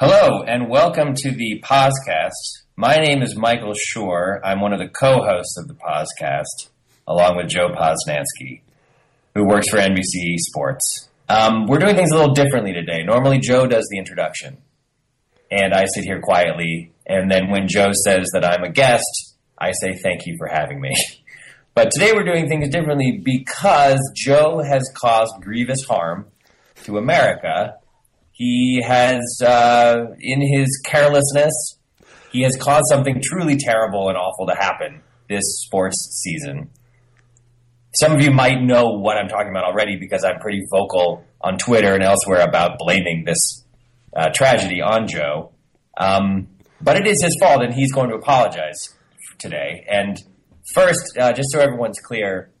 Hello, and welcome to the podcast. My name is Michael Schur. I'm one of the co-hosts of the podcast, along with Joe Posnanski, who works for NBC Sports. Um, we're doing things a little differently today. Normally, Joe does the introduction, and I sit here quietly. And then when Joe says that I'm a guest, I say thank you for having me. But today we're doing things differently because Joe has caused grievous harm to America he has, uh, in his carelessness, he has caused something truly terrible and awful to happen this sports season. Some of you might know what I'm talking about already because I'm pretty vocal on Twitter and elsewhere about blaming this uh, tragedy on Joe. Um, but it is his fault, and he's going to apologize today. And first, uh, just so everyone's clear,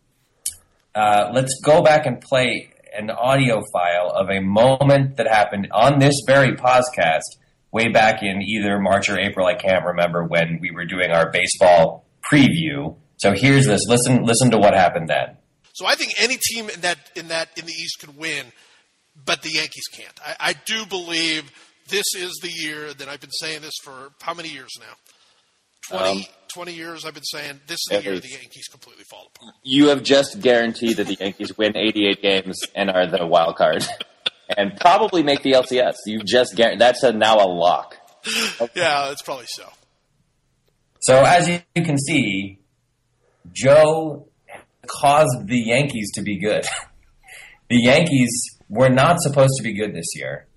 uh, let's go back and play an audio file of a moment that happened on this very podcast way back in either March or April. I can't remember when we were doing our baseball preview. So here's this. Listen, listen to what happened then. So I think any team in that in that in the East could win, but the Yankees can't. I, I do believe this is the year that I've been saying this for how many years now? 20, um, 20 years I've been saying this is the year the Yankees completely fall apart. You have just guaranteed that the Yankees win 88 games and are the wild card and probably make the LCS. You just guarantee that's a, now a lock. yeah, it's probably so. So as you can see, Joe caused the Yankees to be good. the Yankees were not supposed to be good this year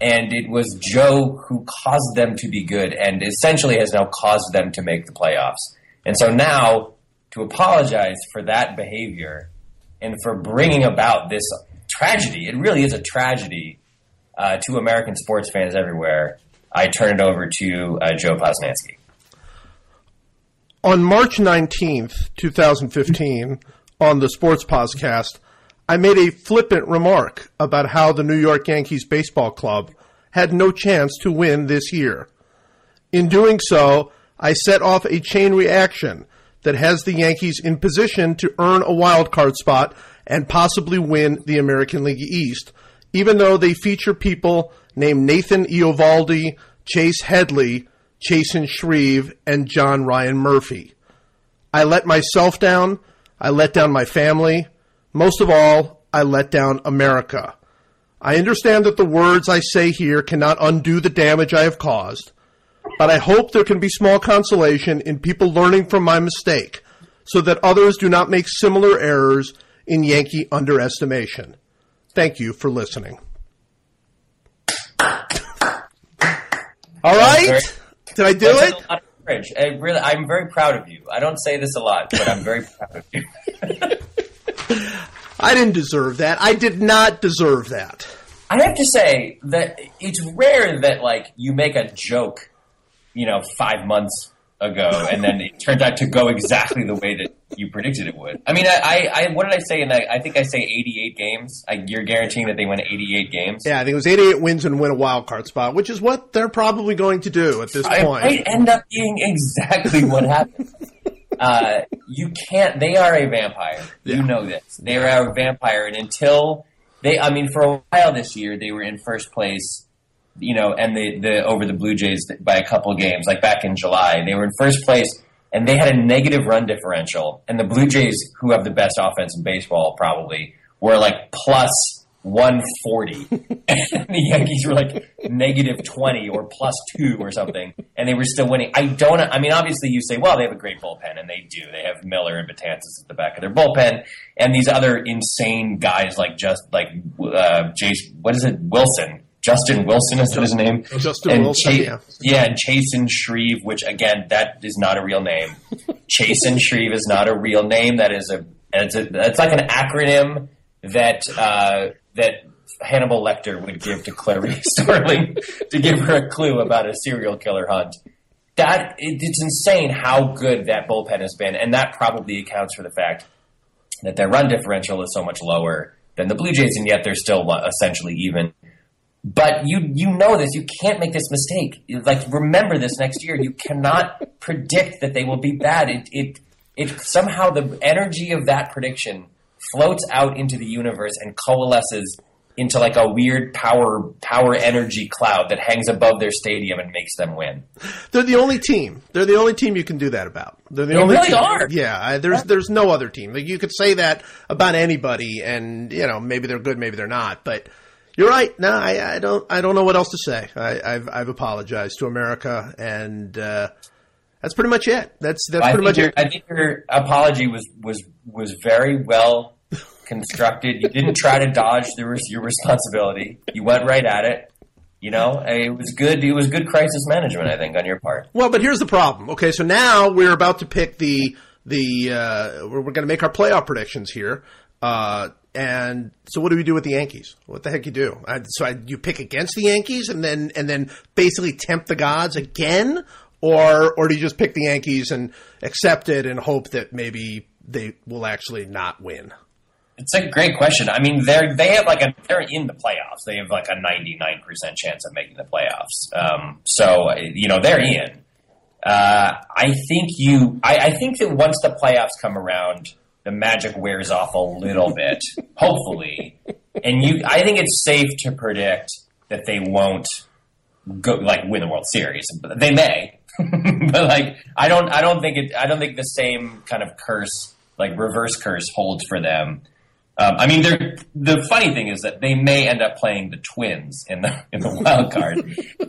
and it was Joe who caused them to be good and essentially has now caused them to make the playoffs. And so now to apologize for that behavior and for bringing about this tragedy, it really is a tragedy uh, to American sports fans everywhere. I turn it over to uh, Joe Posnanski. On March 19th, 2015, on the Sports Podcast, I made a flippant remark about how the New York Yankees baseball club had no chance to win this year. In doing so, I set off a chain reaction that has the Yankees in position to earn a wild card spot and possibly win the American League East, even though they feature people named Nathan Eovaldi, Chase Headley, Chasen Shreve, and John Ryan Murphy. I let myself down. I let down my family. Most of all, I let down America. I understand that the words I say here cannot undo the damage I have caused, but I hope there can be small consolation in people learning from my mistake so that others do not make similar errors in Yankee underestimation. Thank you for listening. All right? Did I do it? I really, I'm very proud of you. I don't say this a lot, but I'm very proud of you. I didn't deserve that. I did not deserve that. I have to say that it's rare that like you make a joke, you know, five months ago, and then it turns out to go exactly the way that you predicted it would. I mean, I, I, what did I say? And that, I think I say 88 games. I, you're guaranteeing that they win 88 games. Yeah, I think it was 88 wins and win a wild card spot, which is what they're probably going to do at this I point. Might end up being exactly what happened. uh, you can't. They are a vampire. Yeah. You know this. They are a vampire, and until they, I mean, for a while this year, they were in first place. You know, and the the over the Blue Jays by a couple games, like back in July, they were in first place, and they had a negative run differential. And the Blue Jays, who have the best offense in baseball, probably were like plus 140. and the Yankees were like negative 20 or plus 2 or something, and they were still winning. I don't, I mean, obviously you say, well, they have a great bullpen, and they do. They have Miller and Betances at the back of their bullpen, and these other insane guys like just, like, uh, Jace, what is it, Wilson. Justin Wilson is his name. Justin and Wilson, Ch- yeah. Yeah, and Chasen Shreve, which again, that is not a real name. Chasen Shreve is not a real name. That is a, it's, a, it's like an acronym that uh, that Hannibal Lecter would give to Clarice Starling to give her a clue about a serial killer hunt. That it's insane how good that bullpen has been, and that probably accounts for the fact that their run differential is so much lower than the Blue Jays, and yet they're still essentially even. But you you know this. You can't make this mistake. Like remember this next year. You cannot predict that they will be bad. It it it somehow the energy of that prediction floats out into the universe and coalesces into like a weird power power energy cloud that hangs above their stadium and makes them win. They're the only team. They're the only team you can do that about. They're the They only really team. are. Yeah, I, there's there's no other team. Like you could say that about anybody, and you know maybe they're good, maybe they're not. But you're right. No, I, I don't I don't know what else to say. I, I've I've apologized to America, and uh, that's pretty much it. That's that's I pretty think, much your, it. I think your apology was was was very well constructed. You didn't try to dodge the, your responsibility. You went right at it. You know, it was good. It was good crisis management, I think, on your part. Well, but here's the problem. Okay, so now we're about to pick the the uh, we're, we're going to make our playoff predictions here. Uh, and so, what do we do with the Yankees? What the heck you do? I, so I, you pick against the Yankees, and then and then basically tempt the gods again, or or do you just pick the Yankees and accept it and hope that maybe they will actually not win? It's a great question. I mean, they're they have like a they're in the playoffs. They have like a ninety nine percent chance of making the playoffs. Um, so you know they're in. Uh, I think you. I, I think that once the playoffs come around, the magic wears off a little bit, hopefully. And you, I think it's safe to predict that they won't go like win the World Series. But They may, but like I don't. I don't think it. I don't think the same kind of curse, like reverse curse, holds for them. Um, I mean, they're, the funny thing is that they may end up playing the Twins in the in the wild card.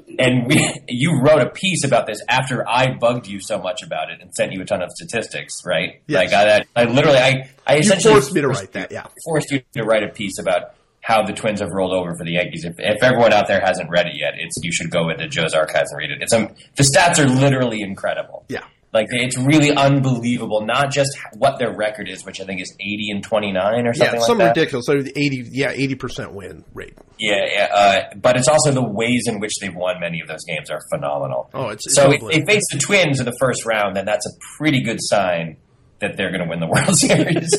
and we, you wrote a piece about this after I bugged you so much about it and sent you a ton of statistics, right? Yes. Like I, I literally, I, I You essentially forced me to write that. Yeah. forced you to write a piece about how the Twins have rolled over for the Yankees. If, if everyone out there hasn't read it yet, it's you should go into Joe's archives and read it. It's um, the stats are literally incredible. Yeah. Like it's really unbelievable. Not just what their record is, which I think is eighty and twenty nine or something like that. Yeah, like some that. ridiculous. So eighty, yeah, eighty percent win rate. Yeah, yeah uh, but it's also the ways in which they've won many of those games are phenomenal. Oh, it's- it's so if they face the Twins in the first round, then that's a pretty good sign that they're going to win the World Series.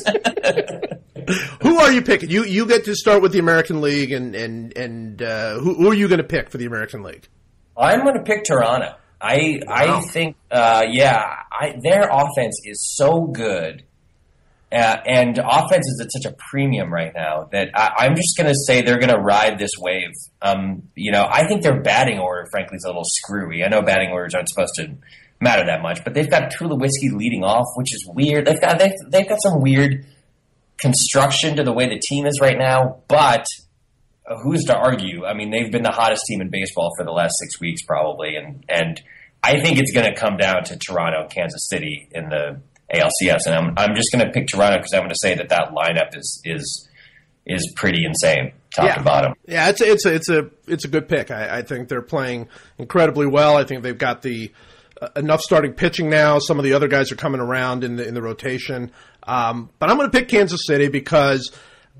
Who are you picking? You you get to start with the American League, and and and uh, who, who are you going to pick for the American League? I'm going to pick Toronto. I Wow. I think uh, yeah, I, their offense is so good, uh, and offense is at such a premium right now that I, I'm just going to say they're going to ride this wave. Um, you know, I think their batting order, frankly, is a little screwy. I know batting orders aren't supposed to matter that much, but they've got Tulowitzki leading off, which is weird. They've got they've, they've got some weird construction to the way the team is right now, but who's to argue? I mean, they've been the hottest team in baseball for the last six weeks, probably, and and I think it's going to come down to Toronto, and Kansas City in the ALCS, and I'm I'm just going to pick Toronto because I'm going to say that that lineup is is is pretty insane, top Yeah. to bottom. Yeah, it's a, it's a, it's a it's a good pick. I, I think they're playing incredibly well. I think they've got the uh, enough starting pitching now. Some of the other guys are coming around in the in the rotation. Um, but I'm going to pick Kansas City because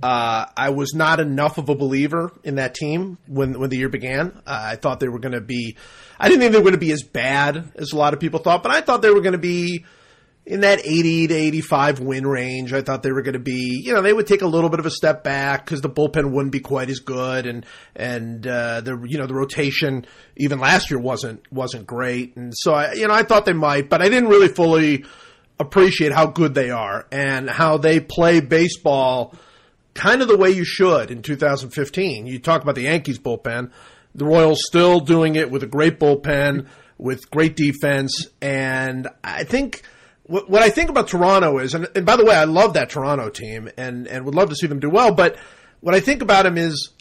uh, I was not enough of a believer in that team when when the year began. Uh, I thought they were going to be. I didn't think they were going to be as bad as a lot of people thought, but I thought they were going to be in that 80 to 85 win range. I thought they were going to be, you know, they would take a little bit of a step back because the bullpen wouldn't be quite as good, and and uh, the you know the rotation even last year wasn't wasn't great, and so I you know I thought they might, but I didn't really fully appreciate how good they are and how they play baseball kind of the way you should in 2015. You talk about the Yankees bullpen, the Royals still doing it with a great bullpen, with great defense, and I think what, what I think about Toronto is, and, and by the way, I love that Toronto team and and would love to see them do well, but what I think about them is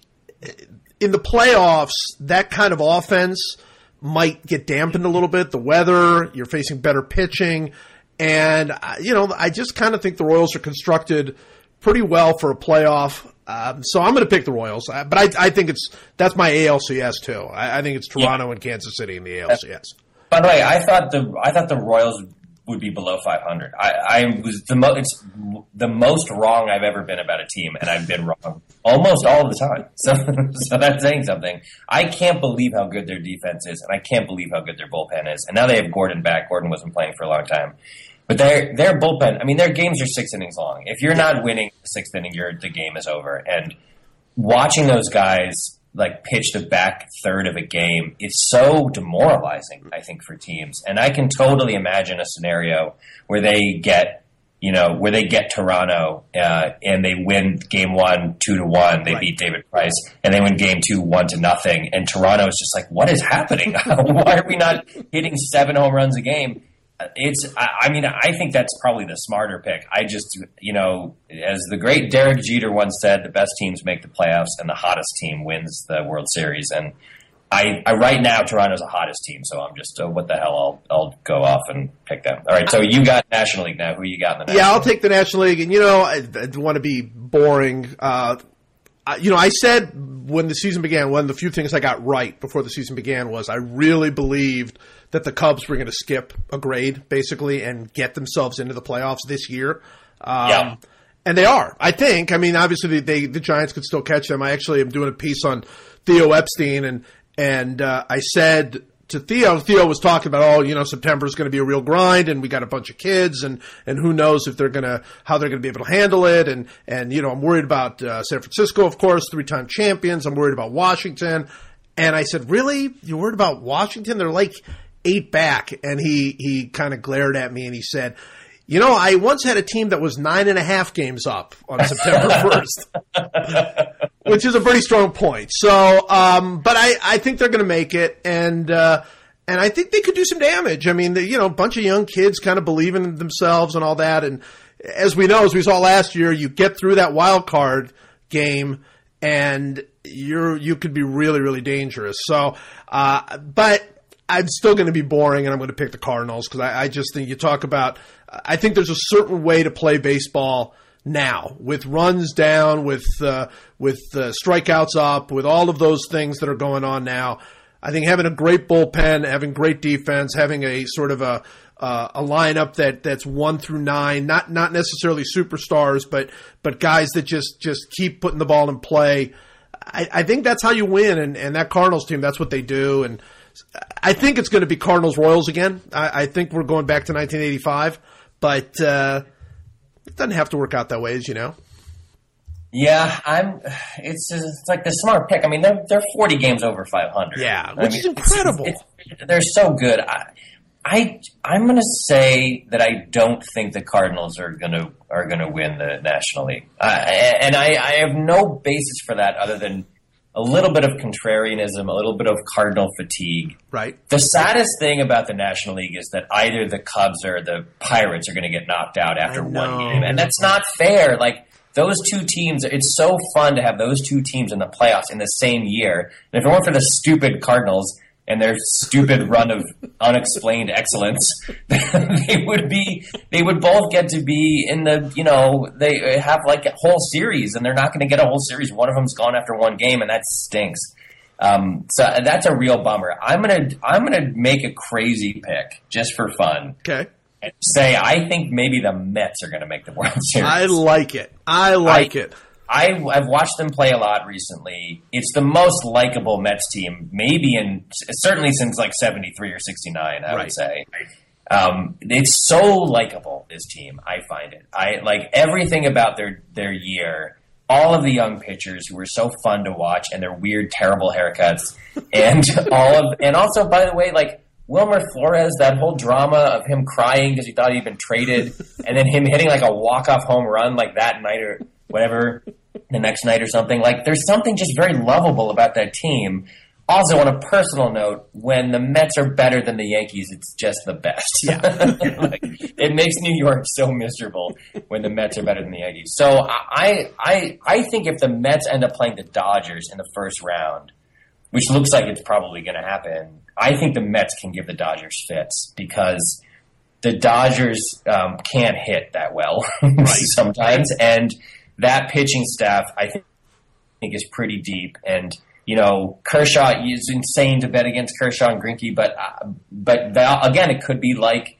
in the playoffs, that kind of offense might get dampened a little bit. The weather, you're facing better pitching, and uh, you know, I just kind of think the Royals are constructed pretty well for a playoff. Um, so I'm going to pick the Royals, Uh, but I, I think it's that's my ALCS too. I, I think it's Toronto and Kansas City in the ALCS. By the way, I thought the I thought the Royals would be below 500. I, I was the most it's the most wrong I've ever been about a team, and I've been wrong almost all the time. So, so that's saying something. I can't believe how good their defense is, and I can't believe how good their bullpen is. And now they have Gordon back. Gordon wasn't playing for a long time, but their their bullpen. I mean, their games are six innings long. If you're not winning the sixth inning, the game is over. And watching those guys like pitch the back third of a game is so demoralizing, I think, for teams. And I can totally imagine a scenario where they get you know, where they get Toronto uh, and they win game one two to one. They Right. beat David Price, and they win game two one to nothing. And Toronto is just like, what is happening? Why are we not hitting seven home runs a game? It's, I, I mean, I think that's probably the smarter pick. I just, you know, as the great Derek Jeter once said, the best teams make the playoffs, and the hottest team wins the World Series. And I, I right now Toronto's the hottest team, so I'm just uh, what the hell? I'll I'll go off and pick them. All right, so you got National League now. Who you got in the National Yeah, I'll take the National League, and you know, I, I want to be boring. Uh, you know, I said when the season began, one of the few things I got right before the season began was I really believed that the Cubs were going to skip a grade basically and get themselves into the playoffs this year. Um, Yeah. And they are, I think. I mean, obviously, they, the Giants could still catch them. I actually am doing a piece on Theo Epstein, and and uh, I said to Theo, Theo was talking about, oh, you know, September is going to be a real grind, and we got a bunch of kids, and and who knows if they're gonna how they're going to be able to handle it, and and you know, I'm worried about uh, San Francisco, of course, three time champions. I'm worried about Washington, and I said, really, you're worried about Washington? They're like eight back, and he he kind of glared at me, and he said. You know, I once had a team that was nine and a half games up on September 1st, which is a pretty strong point. So, um, but I, I think they're going to make it, and uh, and I think they could do some damage. I mean, the, you know, a bunch of young kids kind of believing in themselves and all that. And as we know, as we saw last year, you get through that wild card game, and you're you could be really really dangerous. So, uh, but I'm still going to be boring, and I'm going to pick the Cardinals because I, I just think you talk about. I think there's a certain way to play baseball now, with runs down, with uh, with uh, strikeouts up, with all of those things that are going on now. I think having a great bullpen, having great defense, having a sort of a uh, a lineup that that's one through nine, not not necessarily superstars, but but guys that just just keep putting the ball in play. I, I think that's how you win, and, and that Cardinals team, that's what they do. And I think it's going to be Cardinals Royals again. I, I think we're going back to 1985, but uh, it doesn't have to work out that way, as you know. Yeah, I'm. It's it's like the smart pick. I mean, they're they're 40 games over 500. Yeah, I which mean, is incredible. it's- it's- they're so good. I, I I'm going to say that I don't think the Cardinals are going to are to win the National League, uh, and I, I have no basis for that other than a little bit of contrarianism, a little bit of Cardinal fatigue. Right. The saddest thing about the National League is that either the Cubs or the Pirates are going to get knocked out after one game, and that's not fair. Like those two teams, it's so fun to have those two teams in the playoffs in the same year. And if it weren't for the stupid Cardinals and their stupid run of unexplained excellence, they would be they would both get to be in the you know they have like a whole series, and they're not going to get a whole series. One of them's gone after one game, and that stinks. Um, so that's a real bummer. I'm gonna I'm gonna make a crazy pick just for fun Okay. say I think maybe the Mets are gonna make the World Series. I like it. I like it. I, I've watched them play a lot recently. It's the most likable Mets team, maybe in certainly since like '73 or '69. I Right. would say um, it's so likable. This team, I find it. I like everything about their their year. All of the young pitchers who were so fun to watch, and their weird, terrible haircuts, and all of, and also, by the way, like Wilmer Flores, that whole drama of him crying because he thought he'd been traded, and then him hitting like a walk off home run like that night or whatever the next night or something. Like, there's something just very lovable about that team. Also, on a personal note, when the Mets are better than the Yankees, it's just the best. Yeah. like, it makes New York so miserable when the Mets are better than the Yankees. So I, I, I think if the Mets end up playing the Dodgers in the first round, which looks like it's probably going to happen, I think the Mets can give the Dodgers fits because the Dodgers um, can't hit that well sometimes, and that pitching staff I think think is pretty deep. And you know, Kershaw is insane to bet against Kershaw and Greinke, but uh, but again, it could be like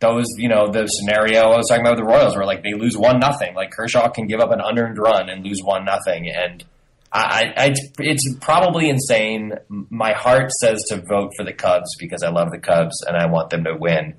those, you know, the scenario I was talking about with the Royals, where like they lose one nothing. Like Kershaw can give up an unearned run and lose one nothing, and I, I, it's probably insane. My heart says to vote for the Cubs because I love the Cubs and I want them to win.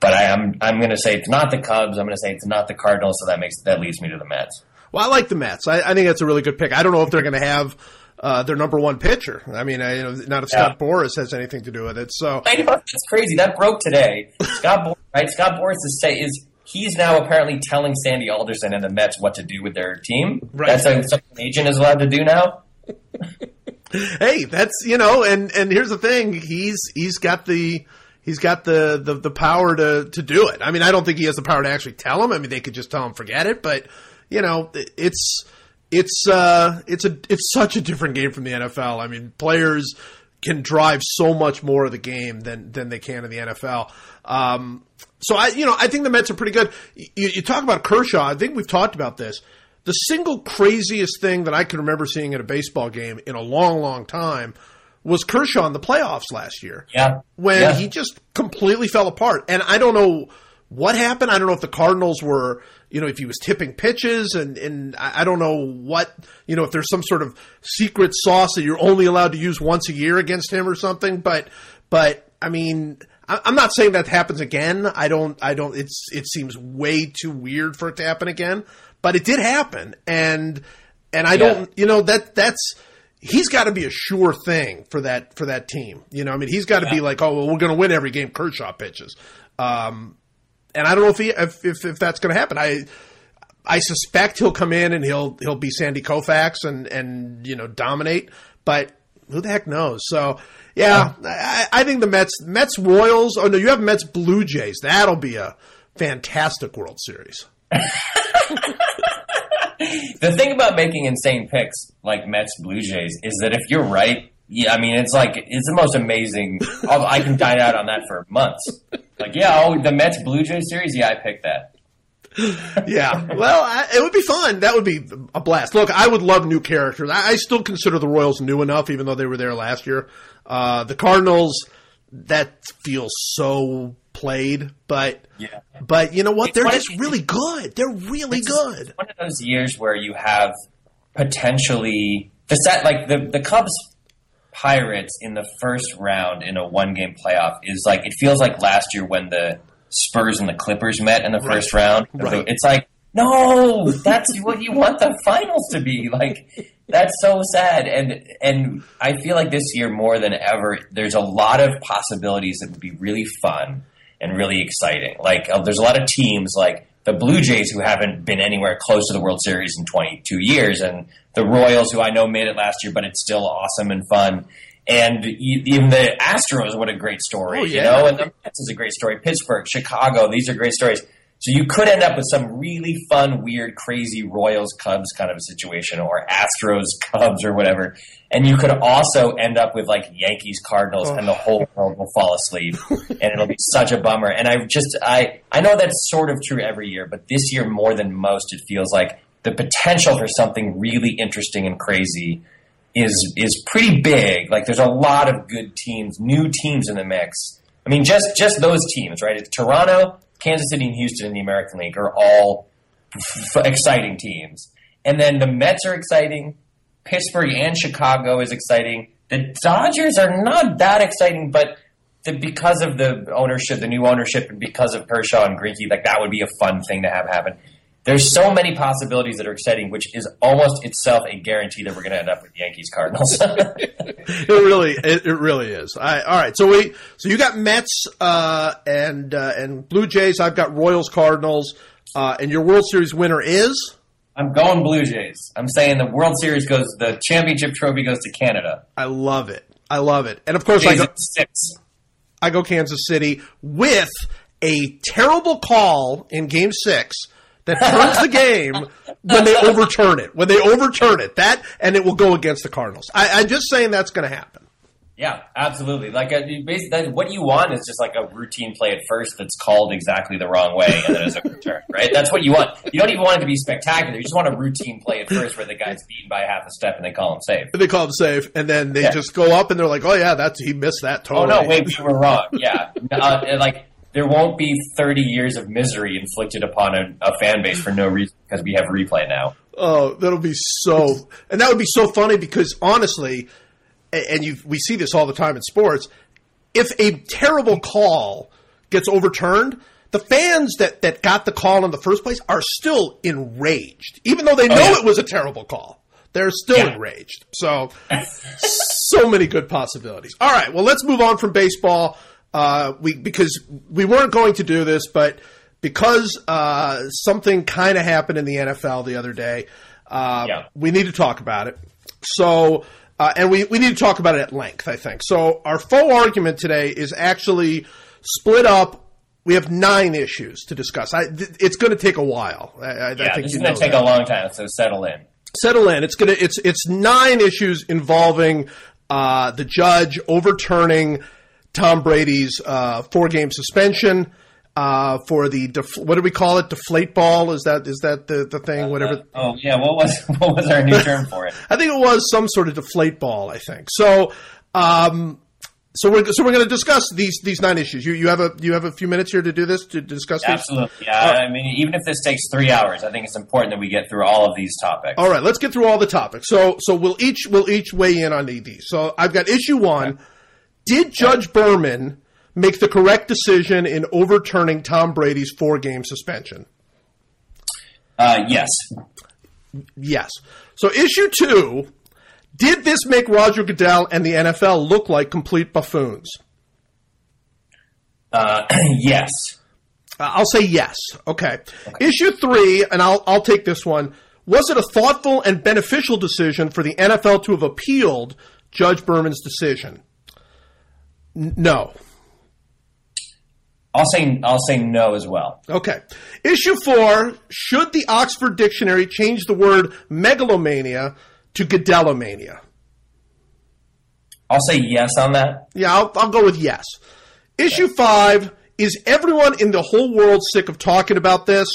But I am I'm going to say it's not the Cubs. I'm going to say it's not the Cardinals. So that makes that leads me to the Mets. Well, I like the Mets. I, I think that's a really good pick. I don't know if they're going to have uh, their number one pitcher. I mean, I, you know, not if Scott Yeah. Boras has anything to do with it. So I know that's crazy. That broke today. Scott, Boras, right? Scott Boras is say is he's now apparently telling Sandy Alderson and the Mets what to do with their team. Right. That's something an agent is allowed to do now. hey, that's you know, and and here's the thing, he's he's got the he's got the, the the power to to do it. I mean, I don't think he has the power to actually tell him. I mean, they could just tell him forget it, but you know, it's it's uh it's a it's such a different game from the NFL. I mean, players can drive so much more of the game than than they can in the NFL. Um, so I, you know, I think the Mets are pretty good. You, you talk about Kershaw. I think we've talked about this. The single craziest thing that I can remember seeing at a baseball game in a long, long time was Kershaw in the playoffs last year. Yeah. When Yeah. he just completely fell apart. And I don't know what happened. I don't know if the Cardinals were, you know, if he was tipping pitches and, and I don't know what, you know, if there's some sort of secret sauce that you're only allowed to use once a year against him or something. But, but I mean, I'm not saying that happens again. I don't, I don't, it's, it seems way too weird for it to happen again, but it did happen. And, and I Yeah. don't, you know, that, that's, he's got to be a sure thing for that for that team. You know, I mean, he's got to be like, oh, well, we're going to win every game Kershaw pitches. Um, and I don't know if he if if, if that's going to happen. I I suspect he'll come in and he'll he'll be Sandy Koufax and and you know dominate, but who the heck knows? So yeah, I, I think the Mets Mets Royals. Oh no, you have Mets Blue Jays. That'll be a fantastic World Series. The thing about making insane picks like Mets Blue Jays is that if you're right, yeah, I mean it's like it's the most amazing. I'll- I can dine out on that for months. Like, yeah, oh, the Mets Blue Jays series, yeah, I picked that. yeah. Well, I, it would be fun. That would be a blast. Look, I would love new characters. I, I still consider the Royals new enough, even though they were there last year. Uh, the Cardinals, that feels so played, but Yeah. but you know what? It's They're one of just really good. They're really good. One of those years where you have potentially the set like the the Cubs Pirates in the first round in a one game playoff is like it feels like last year when the Spurs and the Clippers met in the first round. Right. It's like no, that's what you want the finals to be. Like that's so sad and and I feel like this year more than ever there's a lot of possibilities that would be really fun and really exciting. Like uh, there's a lot of teams like the Blue Jays who haven't been anywhere close to the World Series in 22 years, and the Royals who I know made it last year, but it's still awesome and fun. And even the Astros, what a great story, Oh, you yeah. know. And the Mets is a great story. Pittsburgh, Chicago, these are great stories. So you could end up with some really fun, weird, crazy Royals Cubs kind of a situation, or Astros Cubs or whatever. And you could also end up with like Yankees Cardinals, and the oh. whole world will fall asleep, and it'll be such a bummer. And I just I I know that's sort of true every year, but this year more than most, it feels like the potential for something really interesting and crazy is is pretty big. Like there's a lot of good teams, new teams in the mix. I mean, just just those teams, right? It's Toronto, Kansas City, and Houston in the American League are all f- exciting teams, and then the Mets are exciting. Pittsburgh and Chicago is exciting. The Dodgers are not that exciting, but the, because of the ownership, the new ownership, and because of Kershaw and Greinke, like that would be a fun thing to have happen. There's so many possibilities that are exciting, which is almost itself a guarantee that we're going to end up with Yankees Cardinals. It really, it, it really is. I, all right, so we, so you got Mets uh, and uh, and Blue Jays. I've got Royals, Cardinals, uh, and your World Series winner is. I'm going Blue Jays. I'm saying the World Series goes, the championship trophy goes to Canada. I love it. I love it. And of course, I go, six. I go Kansas City with a terrible call in Game Six that turns the game when they overturn it. When they overturn it, that and it will go against the Cardinals. I, I'm just saying that's going to happen. Yeah, absolutely. Like, uh, basically, what you want is just like a routine play at first that's called exactly the wrong way, and then it's a return, right? That's what you want. You don't even want it to be spectacular. You just want a routine play at first where the guy's beaten by half a step and they call him safe. They call him safe, and then they Yeah. just go up and they're like, "Oh yeah, that's he missed that Oh no, wait, we were wrong. Yeah, uh, like there won't be 30 years of misery inflicted upon a, a fan base for no reason because we have replay now. Oh, that'll be so, and that would be so funny because honestly, and you we see this all the time in sports. If a terrible call gets overturned, the fans that that got the call in the first place are still enraged, even though they oh, know yeah. it was a terrible call. They're still Yeah. enraged. So, so many good possibilities. All right, well, let's move on from baseball. Uh, we because we weren't going to do this, but because uh, something kind of happened in the NFL the other day. Uh, Yeah. We need to talk about it. So, uh, and we, we need to talk about it at length, I think. So, our full argument today is actually split up. We have nine issues to discuss. I, th- it's going to take a while. I, I, I Yeah, think this is going to take that a long time, so settle in. settle in. It's gonna it's it's nine issues involving uh, the judge overturning Tom Brady's uh, four game suspension uh, for the def- what do we call it? Deflate ball is that is that the the thing? Whatever. Oh yeah, what was what was our new term for it? I think it was some sort of deflate ball. I think so. Um, so we're so we're going to discuss these these nine issues. You you have a you have a few minutes here to do this to discuss these. Absolutely. Yeah, I mean, even if this takes three hours, I think it's important that we get through all of these topics. All right, let's get through all the topics. So, so we'll each we'll each weigh in on these. So, I've got issue one: Did Judge Berman make the correct decision in overturning Tom Brady's four-game suspension? Uh, yes. Yes. So, issue two: Did this make Roger Goodell and the NFL look like complete buffoons? Uh, yes. Uh, I'll say yes. Okay. Issue three, and I'll I'll take this one. Was it a thoughtful and beneficial decision for the NFL to have appealed Judge Berman's decision? No. I'll say I'll say no as well. Okay. Issue four: Should the Oxford Dictionary change the word megalomania to Goodellomania? I'll say yes on that. Yeah, I'll, I'll go with yes. Issue five: Is everyone in the whole world sick of talking about this?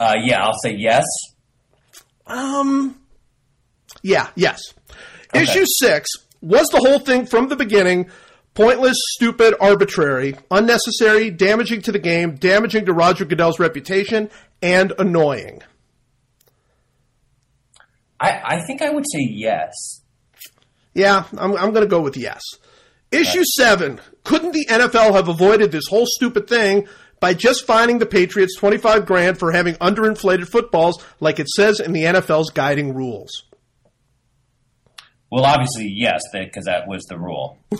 Uh, yeah, I'll say yes. Um, yeah, yes. Okay. Issue six was the whole thing from the beginning pointless, stupid, arbitrary, unnecessary, damaging to the game, damaging to Roger Goodell's reputation, and annoying. I, I think I would say yes. Yeah, I'm, I'm going to go with yes. Issue seven couldn't the NFL have avoided this whole stupid thing by just fining the Patriots 25 grand for having underinflated footballs like it says in the NFL's guiding rules? Well, obviously yes, because that was the rule.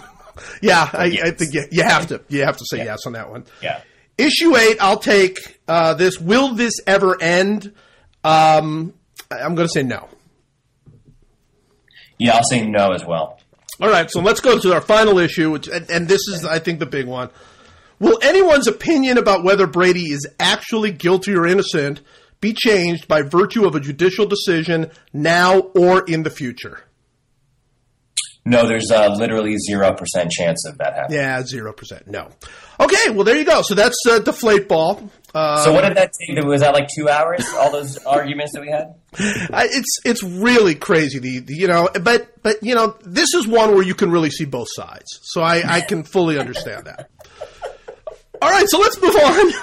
Yeah, I, I think you, you have to you have to say yes on that one. Yeah. Issue eight, I'll take uh, this. Will this ever end? Um, I'm going to say no. Yeah, I'll say no as well. All right, so let's go to our final issue, which, and, and this is, I think, the big one. Will anyone's opinion about whether Brady is actually guilty or innocent be changed by virtue of a judicial decision now or in the future? No, there's uh, literally zero percent chance of that happening. Yeah, zero percent. No. Okay, well there you go. So that's uh, deflate ball. Uh, So what did that take? Was that like two hours? All those arguments that we had? I, it's it's really crazy. The, the you know, but but you know, this is one where you can really see both sides. So I, I can fully understand that. All right, so let's move on.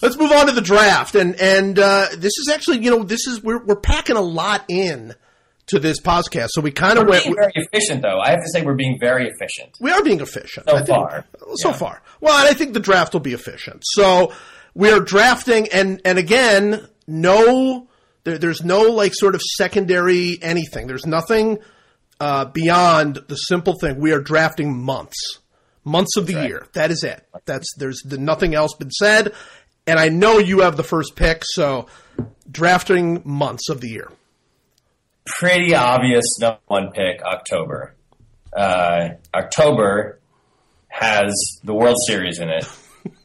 Let's move on to the draft, and and uh, this is actually you know this is we're we're packing a lot in to this podcast, so we kind of We're went. being very efficient, though. I have to say, we're being very efficient. We are being efficient So far. So Yeah. far, well, and I think the draft will be efficient. So we are drafting, and and again, no, there, there's no like sort of secondary anything. There's nothing uh, beyond the simple thing. We are drafting months, months of the right. year. That is it. That's there's the, nothing else been said, and I know you have the first pick, so drafting months of the year. Pretty obvious number one pick, October. Uh, October has the World Series in it.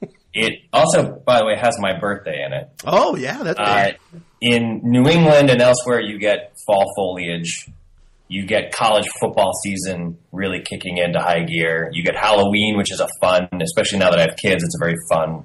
It also, by the way, has my birthday in it. Oh yeah, that's Uh, in New England and elsewhere, you get fall foliage. You get college football season really kicking into high gear. You get Halloween, which is a fun, especially now that I have kids, it's a very fun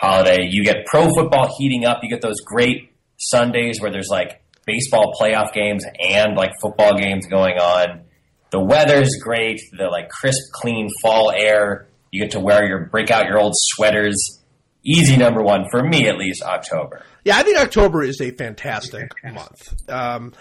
holiday. You get pro football heating up. You get those great Sundays where there's like baseball playoff games and like football games going on. The weather's great. The like crisp, clean fall air. You get to wear your break out your old sweaters. Easy number one for me, at least. October. Yeah, I think October is a fantastic month. Um,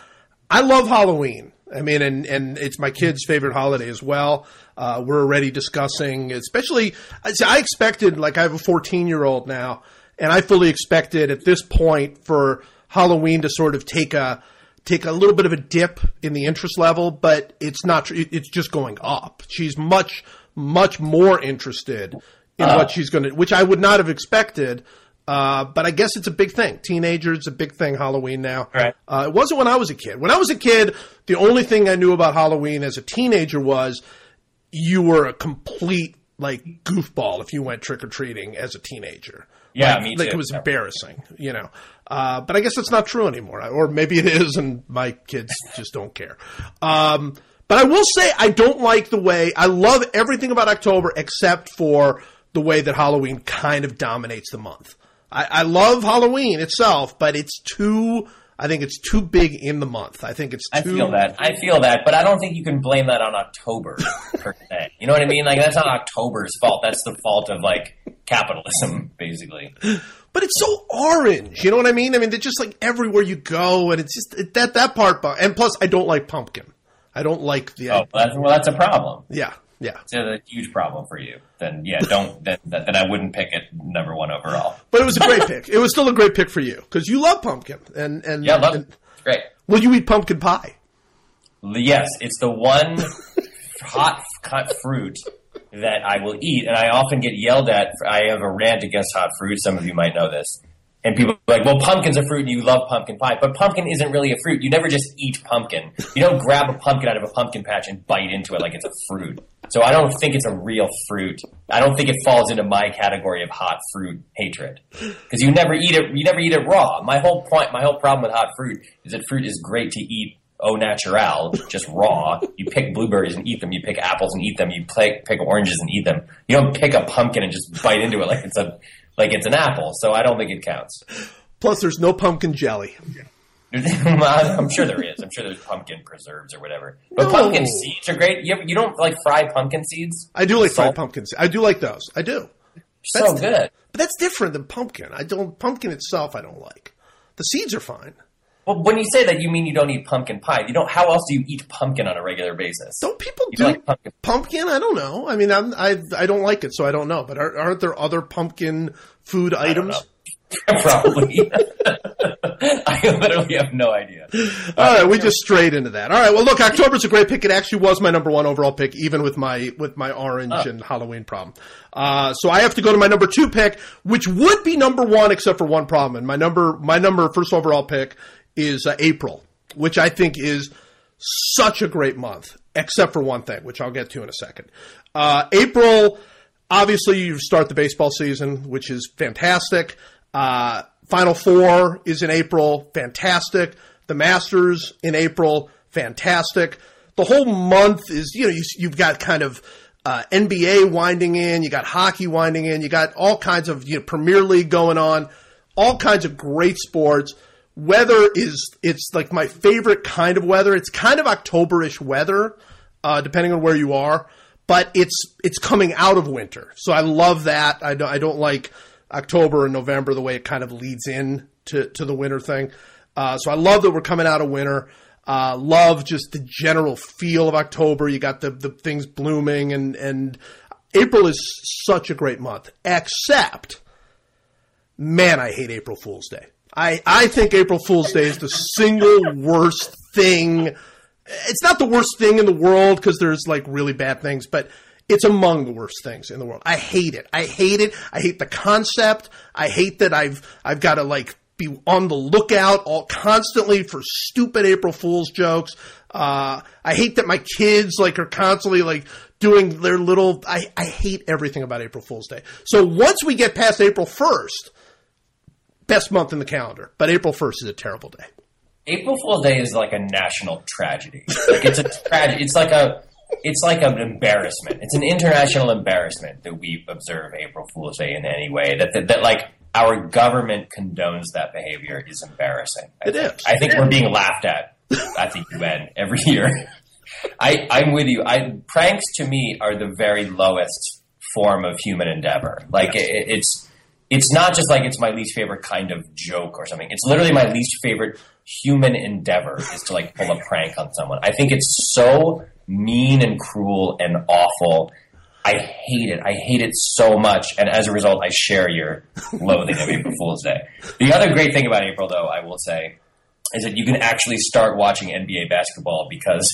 I love Halloween. I mean, and, and it's my kid's favorite holiday as well. Uh, we're already discussing, especially, I see, I expected, like, I have a 14 year old now, and I fully expected at this point for Halloween to sort of take a, take a little bit of a dip in the interest level, but it's not, it's just going up. She's much, much more interested in Oh. what she's going to, which I would not have expected. Uh, but I guess it's a big thing. Teenagers, a big thing. Halloween now. Right. Uh, it wasn't when I was a kid. When I was a kid, the only thing I knew about Halloween as a teenager was you were a complete like goofball if you went trick or treating as a teenager. Yeah, like, me Like it was embarrassing, you know. Uh, but I guess that's not true anymore, or maybe it is, and my kids just don't care. Um, but I will say I don't like the way I love everything about October except for the way that Halloween kind of dominates the month. I, I love Halloween itself, but it's too. I think it's too big in the month. I think it's too. I feel that. I feel that, but I don't think you can blame that on October per se. You know what I mean? Like that's not October's fault. That's the fault of like capitalism, basically. But it's so orange. You know what I mean? I mean, they're just like everywhere you go, and it's just it, that that part. And plus, I don't like pumpkin. I don't like the. Oh, well, that's, well, that's a problem. Yeah, yeah. It's a huge problem for you. Then yeah, don't. Then, then I wouldn't pick it number one overall. But it was a great pick. It was still a great pick for you because you love pumpkin. And and, Yeah, love and it. It's great. will you eat pumpkin pie? Yes, it's the one hot cut fruit that I will eat, and I often get yelled at. For, I have a rant against hot fruit. Some of you might know this. And people are like, well, pumpkin's a fruit and you love pumpkin pie. But pumpkin isn't really a fruit. You never just eat pumpkin. You don't grab a pumpkin out of a pumpkin patch and bite into it like it's a fruit. So I don't think it's a real fruit. I don't think it falls into my category of hot fruit hatred. Because you never eat it, you never eat it raw. My whole point, my whole problem with hot fruit is that fruit is great to eat au natural, just raw. You pick blueberries and eat them. You pick apples and eat them. You pick, pick oranges and eat them. You don't pick a pumpkin and just bite into it like it's a like it's an apple. So I don't think it counts. Plus, there's no pumpkin jelly. I'm sure there is. I'm sure there's pumpkin preserves or whatever. But No. pumpkin seeds are great. You, you don't like fry pumpkin seeds? I do like fried Salt. pumpkins. I do like those. I do. So That's- good. But that's different than pumpkin. I don't. Pumpkin itself, I don't like. The seeds are fine. Well, when you say that, you mean you don't eat pumpkin pie. You don't. How else do you eat pumpkin on a regular basis? Don't people You do like pumpkin? pumpkin? I don't know. I mean, I'm, I I don't like it, so I don't know. But are, aren't there other pumpkin food items? Probably. I literally have no idea. All right, we just strayed into that. All right, well, look, October's a great pick. It actually was my number one overall pick, even with my with my orange Oh. and Halloween problem. Uh, so I have to go to my number two pick, which would be number one except for one problem. And my number my number first overall pick is uh, April, which I think is such a great month, except for one thing, which I'll get to in a second. Uh, April, obviously, you start the baseball season, which is fantastic. Uh, Final Four is in April, fantastic. The Masters in April, fantastic. The whole month is, you know, you, you've got kind of uh, NBA winding in, you got hockey winding in, you got all kinds of you know, Premier League going on, all kinds of great sports. Weather is it's like my favorite kind of weather. It's kind of Octoberish weather, uh, depending on where you are, but it's it's coming out of winter, so I love that. I don't I don't like October and November the way it kind of leads in to to the winter thing. Uh, so I love that we're coming out of winter. Uh, love just the general feel of October. You got the the things blooming, and and April is such a great month. Except man, I hate April Fool's Day. I, I think April Fool's Day is the single worst thing. It's not the worst thing in the world because there's like really bad things, but it's among the worst things in the world. I hate it. I hate it. I hate the concept. I hate that I've I've got to like be on the lookout all constantly for stupid April Fool's jokes. Uh, I hate that my kids like are constantly like doing their little. I, I hate everything about April Fool's Day. So once we get past April first, best month in the calendar. But April first is a terrible day. April Fool's Day is like a national tragedy. Like it's a tragedy. It's like a it's like an embarrassment. It's an international embarrassment that we observe April Fool's Day in any way. That that, that like our government condones that behavior is embarrassing. I It think. is. I think we're being laughed at at the UN every year. I, I'm with you. I, pranks to me are the very lowest form of human endeavor. Like it, it's it's not just like it's my least favorite kind of joke or something. It's literally my least favorite human endeavor is to like pull a prank on someone. I think it's so mean and cruel and awful. I hate it. I hate it so much, and as a result, I share your loathing of April Fool's Day. The other great thing about April, though, I will say, is that you can actually start watching NBA basketball because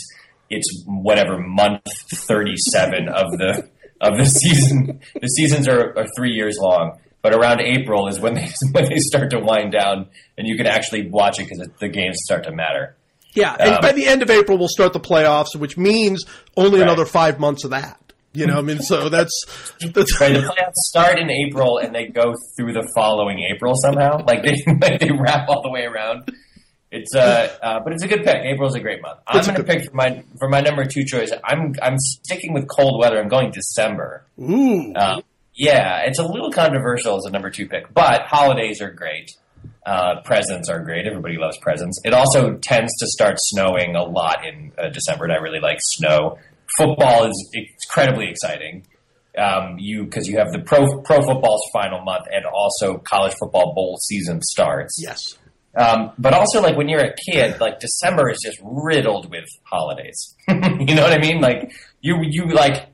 it's whatever month 37 of the of the season. the seasons are, are three years long, but around April is when they when they start to wind down, and you can actually watch it because the games start to matter. Yeah, and Um, by the end of April, we'll start the playoffs, which means only Right. another five months of that. You know, I mean, so that's, that's Right, the playoffs start in April and they go through the following April somehow. Like they like they wrap all the way around. It's uh, uh but it's a good pick. April's a great month. I'm going to pick for my for my number two choice. I'm I'm sticking with cold weather. I'm going December. ooh, Um, yeah, it's a little controversial as a number two pick, but holidays are great. Uh, presents are great. Everybody loves presents. It also tends to start snowing a lot in uh, December, and I really like snow. Football is incredibly exciting. Um, you because you have the pro pro football's final month, and also college football bowl season starts. yes. Um, but also, like when you're a kid, like December is just riddled with holidays. you know what I mean? Like you, you like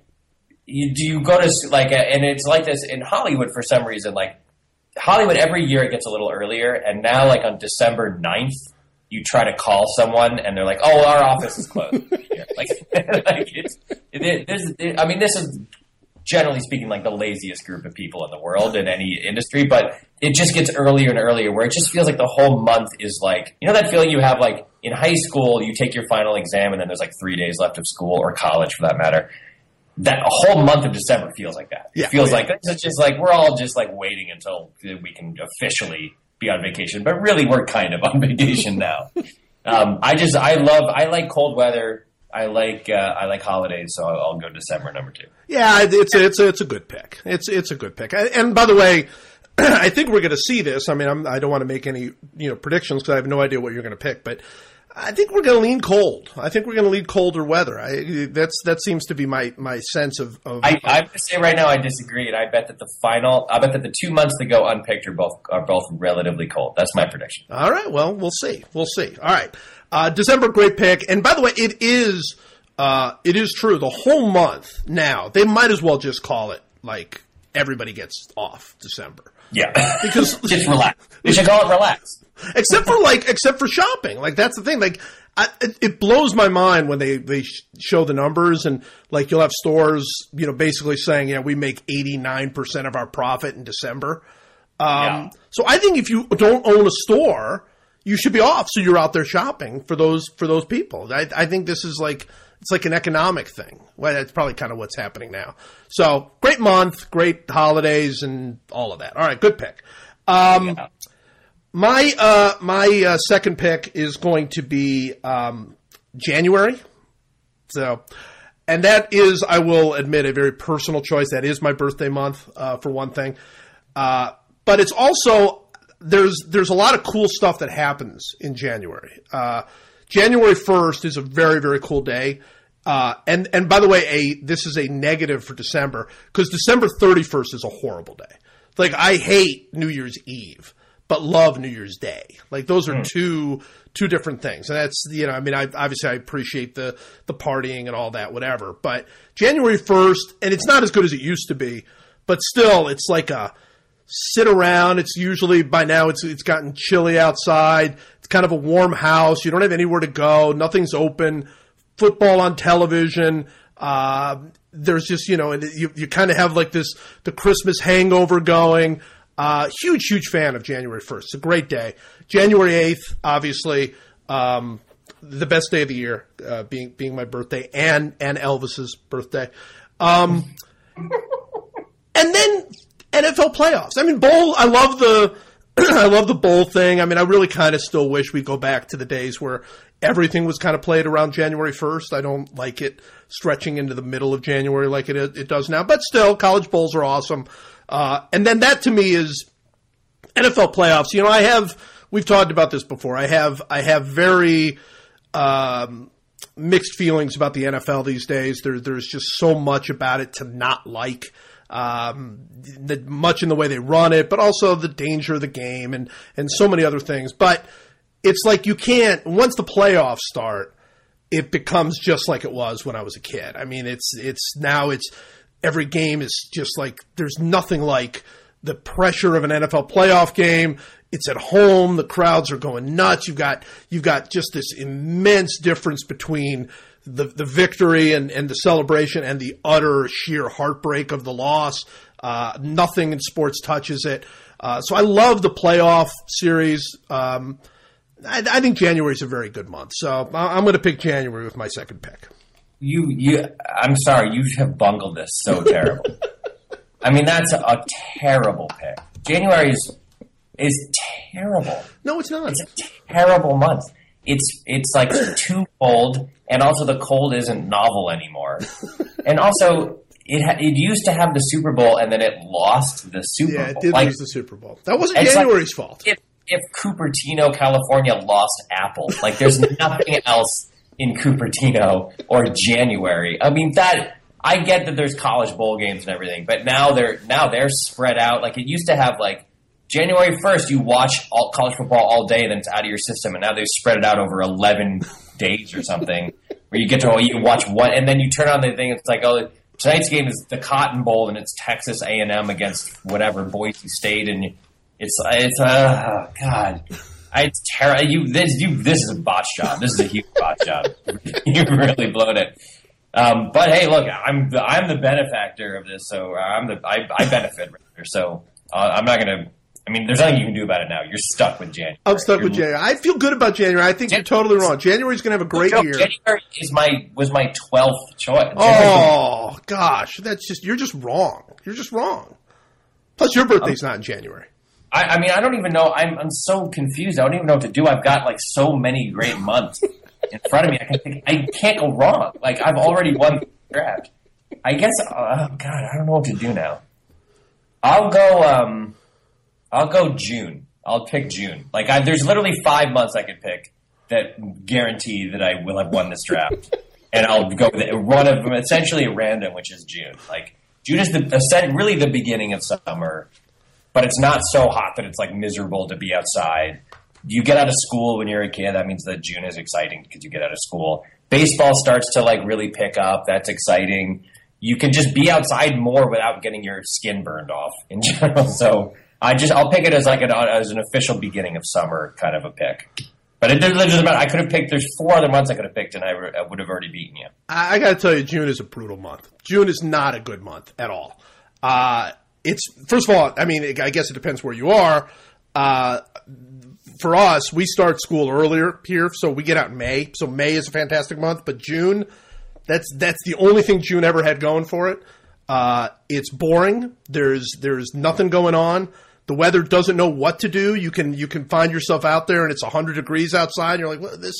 you do you go to like and it's like this in Hollywood for some reason. Like Hollywood, every year it gets a little earlier, and now like on December 9th, you try to call someone, and they're like, "Oh, our office is closed." like, like it's, it, this, it, I mean, this is generally speaking, like the laziest group of people in the world in any industry, but it just gets earlier and earlier where it just feels like the whole month is like, you know, that feeling you have like in high school, you take your final exam and then there's like three days left of school or college for that matter. That a whole month of December feels like that. Yeah. It feels Oh, like it's just like we're all just like waiting until we can officially be on vacation, but really we're kind of on vacation now. Um, I just I love I like cold weather. I like uh, I like holidays, so I'll, I'll go December number two. Yeah, it's a, it's a, it's a good pick. It's it's a good pick. And by the way, I think we're going to see this. I mean, I'm, I don't want to make any you know predictions because I have no idea what you're going to pick, but I think we're going to lean cold. I think we're going to lean colder weather. I, that's that seems to be my my sense of. of I, I'm going to say right now I disagree, and I bet that the final, I bet that the two months that go unpicked are both are both relatively cold. That's my prediction. All right. Well, we'll see. We'll see. All right. Uh, December, great pick. And by the way, it is uh, it is true. The whole month now, they might as well just call it like everybody gets off December. Yeah, Because- just relax. They should call it relax. except for like except for shopping like that's the thing like I, it, it blows my mind when they they sh- show the numbers and like you'll have stores you know basically saying yeah we make 89% of our profit in december um, Yeah. so i think if you don't own a store you should be off so you're out there shopping for those for those people i, I think this is like it's like an economic thing well that's probably kind of what's happening now so great month great holidays and all of that all right good pick um, Yeah. my uh, my uh, second pick is going to be um, January. So, and that is, I will admit, a very personal choice. That is my birthday month, uh, for one thing. Uh, but it's also there's there's a lot of cool stuff that happens in January. Uh, January first is a very very cool day. Uh, and and by the way, a this is a negative for December because December thirty first is a horrible day. Like I hate New Year's Eve, but love New Year's Day. Like those are two two different things, and that's you know I mean I obviously I appreciate the the partying and all that whatever, but January first, and it's not as good as it used to be, but still it's like a sit around. It's usually by now it's it's gotten chilly outside. It's kind of a warm house. You don't have anywhere to go. Nothing's open. Football on television. Uh, there's just you know, and you you kind of have like this the Christmas hangover going. Uh, huge huge fan of January first. It's a great day. January eighth, obviously. Um, the best day of the year, uh, being being my birthday and and Elvis's birthday. Um, and then NFL playoffs. I mean, bowl. I love the I love the bowl thing. I mean, I really kind of still wish we'd go back to the days where everything was kind of played around January first. I don't like it stretching into the middle of January like it it does now. But still, college bowls are awesome. Uh, and then that to me is NFL playoffs. You know, I have we've talked about this before. I have I have very um, mixed feelings about the NFL these days. There, there's just so much about it to not like. Um, the, much in the way they run it, but also the danger of the game and and so many other things. But it's like you can't once the playoffs start, it becomes just like it was when I was a kid. I mean, it's it's now it's every game is just like there's nothing like the pressure of an NFL playoff game. It's at home, the crowds are going nuts. You've got you've got just this immense difference between the the victory and, and the celebration and the utter sheer heartbreak of the loss. Uh, nothing in sports touches it. Uh, so I love the playoff series. Um, I, I, think January is a very good month. So I'm going to pick January with my second pick. You, you. I'm sorry, you have bungled this so terrible. I mean, that's a terrible pick. January is is terrible. No, it's not. It's a terrible month. It's it's like too cold, and also the cold isn't novel anymore. and also, it ha- it used to have the Super Bowl, and then it lost the Super yeah, Bowl. it did like, lose the Super Bowl. That wasn't January's like fault. If if Cupertino, California, lost Apple, like there's nothing else in Cupertino or January. I mean that. I get that there's college bowl games and everything, but now they're now they're spread out. Like it used to have like January 1st, you watch all, college football all day, then it's out of your system, and now they've spread it out over 11 days or something, where you get to you watch one, and then you turn on the thing, it's like, oh, tonight's game is the Cotton Bowl, and it's Texas A&M against whatever Boise State, and it's it's uh, oh, God, it's terrible. You this you this is a botch job. This is a huge botch job. you really blown it. Um, but hey, look, I'm the, I'm the benefactor of this, so I'm the I, I benefit. So uh, I'm not going to I mean, there's nothing you can do about it now. You're stuck with January. I'm stuck you're, with January. I feel good about January. I think Jan- you're totally wrong. January's going to have a great year. January is my was my twelfth choice. Oh gosh, that's just you're just wrong. You're just wrong. Plus, your birthday's um, not in January. I, I, mean, I don't even know. I'm I'm so confused. I don't even know what to do. I've got like so many great months in front of me. I can think, I can't go wrong. Like I've already won the draft. I guess. Oh God, I don't know what to do now. I'll go. Um, I'll go June. I'll pick June. Like I, there's literally five months I could pick that guarantee that I will have won this draft, and I'll go with one of them essentially random, which is June. Like June is the really the beginning of summer, but it's not so hot that it's like miserable to be outside. You get out of school when you're a kid. That means that June is exciting because you get out of school. Baseball starts to like really pick up. That's exciting. You can just be outside more without getting your skin burned off in general. So I just I'll pick it as like an as an official beginning of summer kind of a pick. But it doesn't matter. I could have picked. There's four other months I could have picked, and I, I would have already beaten you. I, I got to tell you, June is a brutal month. June is not a good month at all. Uh, it's first of all, I mean, I guess it depends where you are. Uh, for us, we start school earlier here, so we get out in May. So May is a fantastic month, but June, that's that's the only thing June ever had going for it. Uh, it's boring. There's there's nothing going on. The weather doesn't know what to do. You can you can find yourself out there and it's 100 degrees outside. And you're like, well, this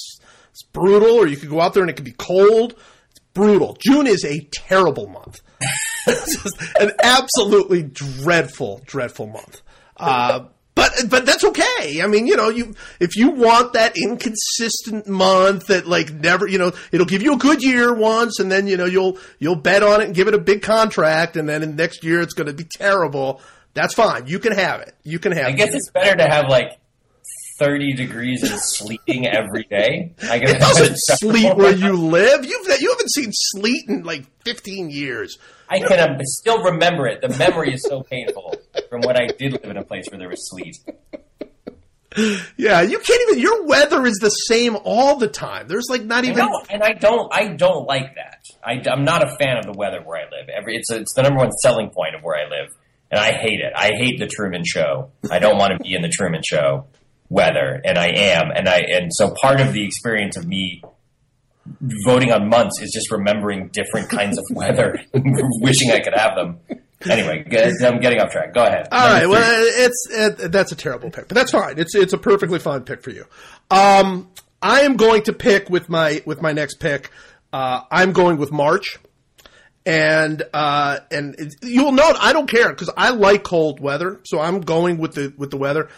is brutal. Or you could go out there and it could be cold. It's brutal. June is a terrible month. an absolutely dreadful, dreadful month. Uh, but but that's okay. I mean, you know, you if you want that inconsistent month that like never, you know, it'll give you a good year once, and then you know you'll you'll bet on it and give it a big contract, and then in next year it's going to be terrible. That's fine. You can have it. You can have. I guess it. it's better to have like 30 degrees and sleeting every day. I guess it doesn't sleet where you live. You've you haven't seen sleet in like 15 years. I can um, still remember it. The memory is so painful from when I did live in a place where there was sleet. Yeah, you can't even. Your weather is the same all the time. There's like not even. Know, and I don't. I don't like that. I, am not a fan of the weather where I live. Every it's it's the number one selling point of where I live and I hate it. I hate the Truman Show. I don't want to be in the Truman Show weather, and I am, and I and so part of the experience of me voting on months is just remembering different kinds of weather, wishing I could have them. Anyway, I'm getting off track. Go ahead. All right. Well, it's it, that's a terrible pick, but that's fine. It's it's a perfectly fine pick for you. Um, I am going to pick with my with my next pick. Uh, I'm going with March and uh, and you'll note I don't care because I like cold weather, so I'm going with the with the weather.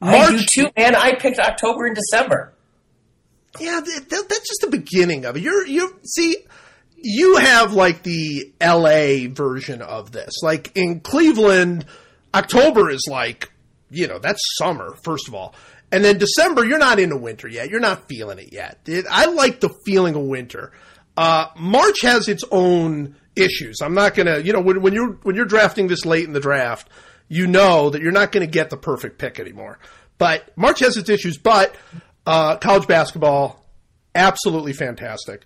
March, I do too, man. I picked October and December. Yeah, that, that, that's just the beginning of it. You're you see, you have like the L.A. version of this. Like in Cleveland, October is like you know that's summer first of all, and then December you're not into winter yet. You're not feeling it yet. It, I like the feeling of winter. Uh, March has its own issues. I'm not to, you know, when, when you're when you're drafting this late in the draft, you know that you're not going to get the perfect pick anymore. But March has its issues, but uh, college basketball absolutely fantastic.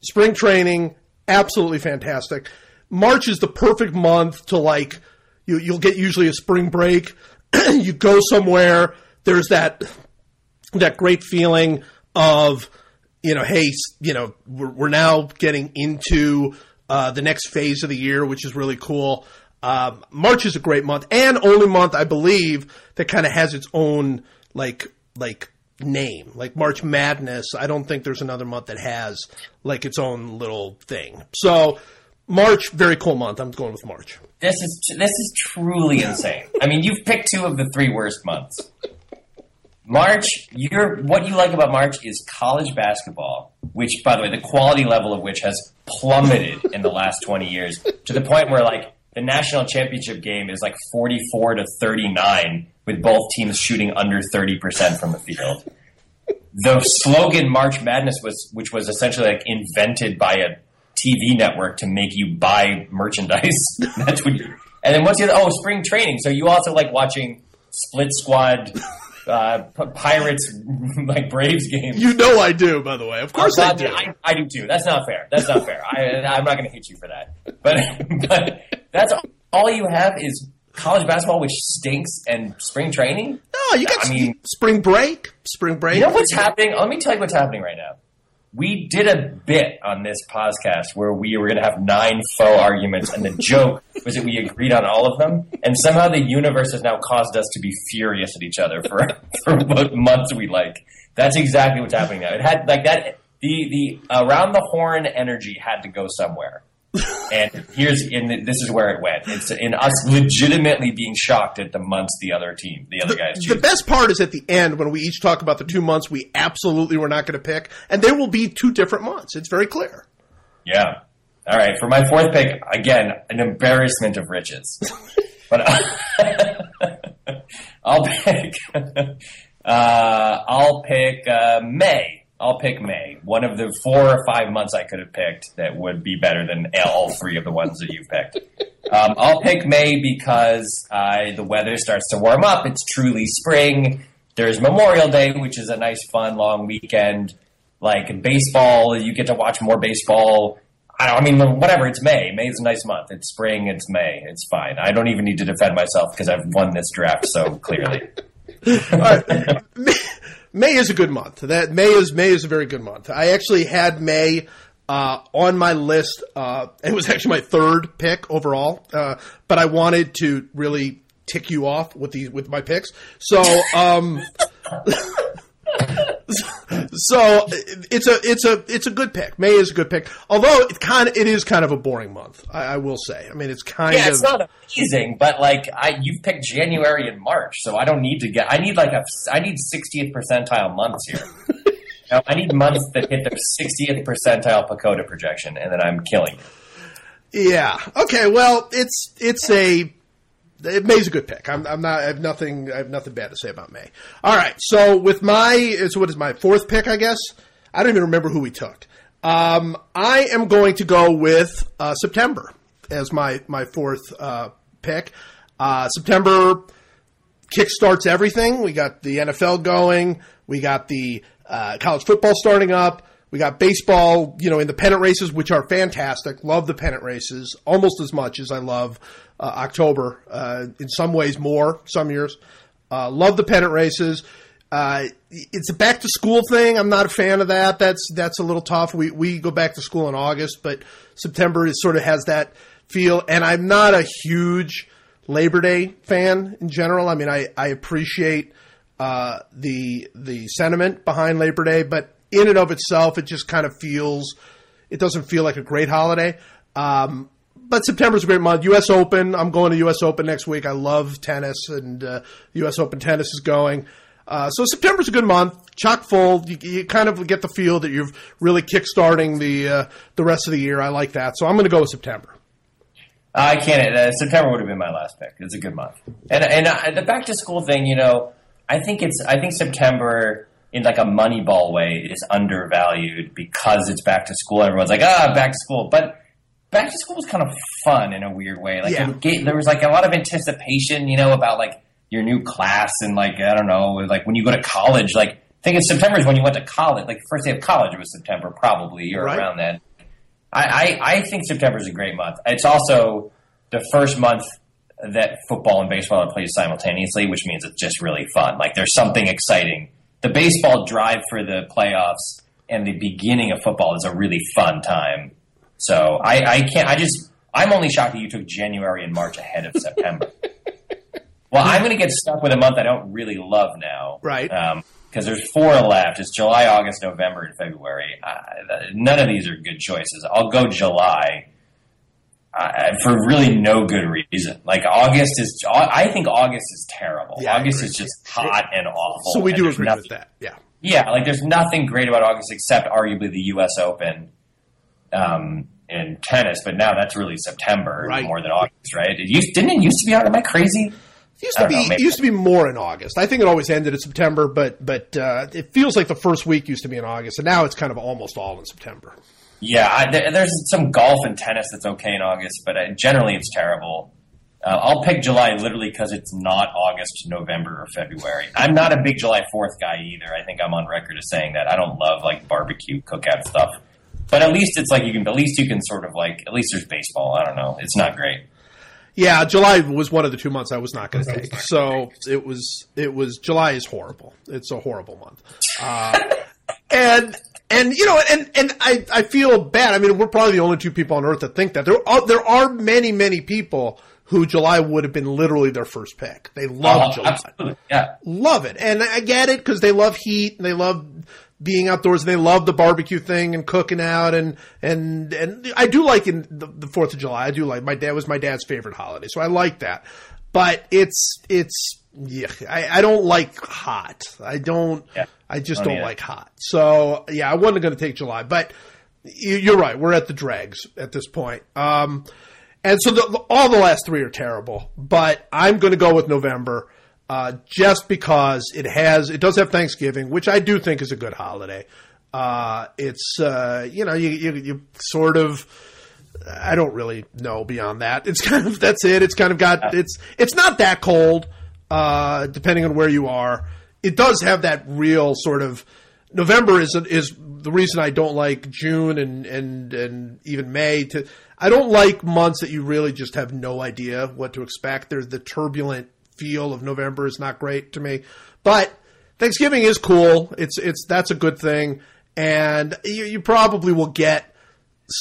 spring training, absolutely fantastic. March is the perfect month to like you. You'll get usually a spring break. you go somewhere. There's that that great feeling of you know, hey, you know, we're, we're now getting into uh, the next phase of the year, which is really cool. Um, March is a great month and only month I believe that kind of has its own like like name like March Madness. I don't think there's another month that has like its own little thing. So March, very cool month. I'm going with March. This is this is truly insane. I mean, you've picked two of the three worst months. March, you're what you like about March is college basketball, which, by the way, the quality level of which has plummeted in the last 20 years to the point where, like, the national championship game is like 44 to 39, with both teams shooting under 30% from the field. The slogan March Madness was, which was essentially like invented by a TV network to make you buy merchandise. That's what. You, and then what's the other? Oh, spring training. So you also like watching split squad uh, Pirates like Braves games. You know I do, by the way. Of course I do. I, I, do too. That's not fair. That's not fair. I, am not going to hit you for that. But but that's all you have is college basketball, which stinks, and spring training. No, you got. I mean, spring break. Spring break. You know what's happening? Let me tell you what's happening right now we did a bit on this podcast where we were going to have nine faux arguments, and the joke was that we agreed on all of them, and somehow the universe has now caused us to be furious at each other for for what months we like. That's exactly what's happening now. It had like that. The the around the horn energy had to go somewhere and here's in this is where it went. It's in us legitimately being shocked at the months the other team, the other the, guys. Choose. The best part is at the end when we each talk about the two months we absolutely were not going to pick, and there will be two different months. It's very clear. Yeah. All right. For my fourth pick, again, an embarrassment of riches, but I'll pick. Uh, I'll pick uh, May. I'll pick May. One of the four or five months I could have picked that would be better than all three of the ones that you've picked. Um, I'll pick May because uh, the weather starts to warm up. It's truly spring. There's Memorial Day, which is a nice, fun, long weekend. Like baseball, you get to watch more baseball. I, I mean, whatever. It's May. May is a nice month. It's spring. It's May. It's fine. I don't even need to defend myself because I've won this draft so clearly. May is a good month. That May is May is a very good month. I actually had May uh, on my list. Uh, it was actually my third pick overall, uh, but I wanted to really tick you off with these with my picks. So. Um, so it's a it's a it's a good pick. May is a good pick, although it kind of it is kind of a boring month. I, I will say. I mean, it's kind yeah, of it's not amazing, but like I you've picked January and March, so I don't need to get. I need like a I need 60th percentile months here. now, I need months that hit the 60th percentile PECOTA projection, and then I'm killing you. Yeah. Okay. Well, it's it's a May's a good pick. I'm, I'm, not. I have nothing. I have nothing bad to say about May. All right. So with my, so what is my fourth pick? I guess I don't even remember who we took. Um, I am going to go with uh, September as my my fourth uh, pick. Uh, September kickstarts everything. We got the NFL going. We got the uh, college football starting up. We got baseball, you know, in the pennant races, which are fantastic. Love the pennant races almost as much as I love uh, October. Uh, in some ways, more some years. Uh, love the pennant races. Uh, it's a back to school thing. I'm not a fan of that. That's that's a little tough. We we go back to school in August, but September is sort of has that feel. And I'm not a huge Labor Day fan in general. I mean, I I appreciate uh, the the sentiment behind Labor Day, but in and of itself, it just kind of feels, it doesn't feel like a great holiday. Um, but September's a great month. U.S. Open. I'm going to U.S. Open next week. I love tennis, and uh, U.S. Open tennis is going. Uh, so September's a good month, chock full. You, you, kind of get the feel that you're really kickstarting the uh, the rest of the year. I like that, so I'm going to go with September. I can't. Uh, September would have been my last pick. It's a good month, and and uh, the back to school thing. You know, I think it's. I think September in like a Moneyball way is undervalued because it's back to school. Everyone's like, ah, back to school, but back to school was kind of fun in a weird way. Like yeah. there was like a lot of anticipation, you know, about like your new class and like I don't know, like when you go to college. Like I think in September is when you went to college. Like the first day of college was September, probably or right. around then. I, I, I think September is a great month. It's also the first month that football and baseball are played simultaneously, which means it's just really fun. Like there's something exciting. The baseball drive for the playoffs and the beginning of football is a really fun time. So I, I can't. I just I'm only shocked that you took January and March ahead of September. well, I'm going to get stuck with a month I don't really love now, Right. Because there's four left. It's July, August, November, and February. Uh, none of these are good choices. I'll go July uh, for really no good reason. Like August is, I think August is terrible. Yeah, August is just hot and awful. So we do agree nothing- with that. Yeah. yeah, like there's nothing great about August except arguably the U.S. Open um, in tennis, but now that's really September Right. more than August, right? It used, didn't it used to be? Out? Am I crazy? It used to be know, used to be more in August. I think it always ended in September, but but uh, it feels like the first week used to be in August, and now it's kind of almost all in September. Yeah, I, there, there's some golf and tennis that's okay in August, but uh, generally it's terrible. Uh, I'll pick July literally because it's not August, November, or February. I'm not a big July 4th guy either. I think I'm on record as saying that. I don't love like barbecue cookout stuff. But at least it's like you can, at least you can sort of like, at least there's baseball. I don't know. It's not great. Yeah, July was one of the two months I was not going to take. So it was it was July is horrible. It's a horrible month. Uh, and and you know and and I, I feel bad. I mean, we're probably the only two people on earth that think that. There are there are many many people who July would have been literally their first pick. They love Oh, July. absolutely. Yeah. love it. And I get it because they love heat and they love being outdoors and they love the barbecue thing and cooking out and and and I do like in the, the Fourth of July. I do like my dad was my dad's favorite holiday, so I like that. But it's it's yeah, I, I don't like hot. I don't. Yeah. I just Don't like hot. So yeah, I wasn't going to take July, but you- you're right. We're at the dregs at this point. Um, and so the, all the last three are terrible, but I'm going to go with November uh, just because it has it does have Thanksgiving, which I do think is a good holiday. Uh, it's uh, you know you, you you sort of I don't really know beyond that. It's kind of that's it. It's kind of got it's it's not that cold, uh, depending on where you are. It does have that real sort of November is is the reason I don't like June and and and even May. To I don't like months that you really just have no idea what to expect. There's the turbulent feel of November is not great to me, but Thanksgiving is cool. It's it's that's a good thing, and you, you probably will get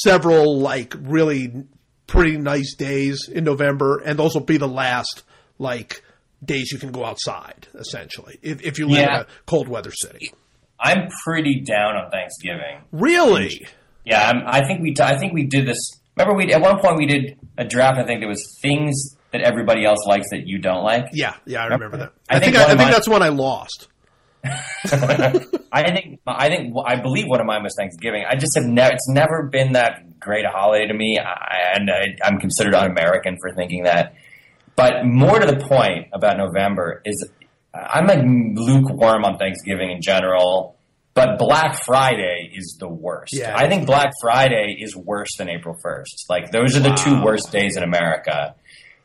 several like really pretty nice days in November, and those will be the last like days you can go outside. Essentially, if, if you live Yeah. in a cold weather city. I'm pretty down on Thanksgiving. Really? Yeah, I'm, I think we. I think we did this. Remember, we at one point we did a draft. I think there was things that everybody else likes that you don't like. Yeah, yeah, I remember that. I I, think think, I, one I think that's when I lost. I think I think I believe one of mine was Thanksgiving. I just have never. It's never been that great a holiday to me, I, and I, I'm considered un-American for thinking that. But more to the point about November is, I'm like lukewarm on Thanksgiving in general. But Black Friday is the worst. Yeah. I think Black Friday is worse than April 1st. Like those are the two worst days in America,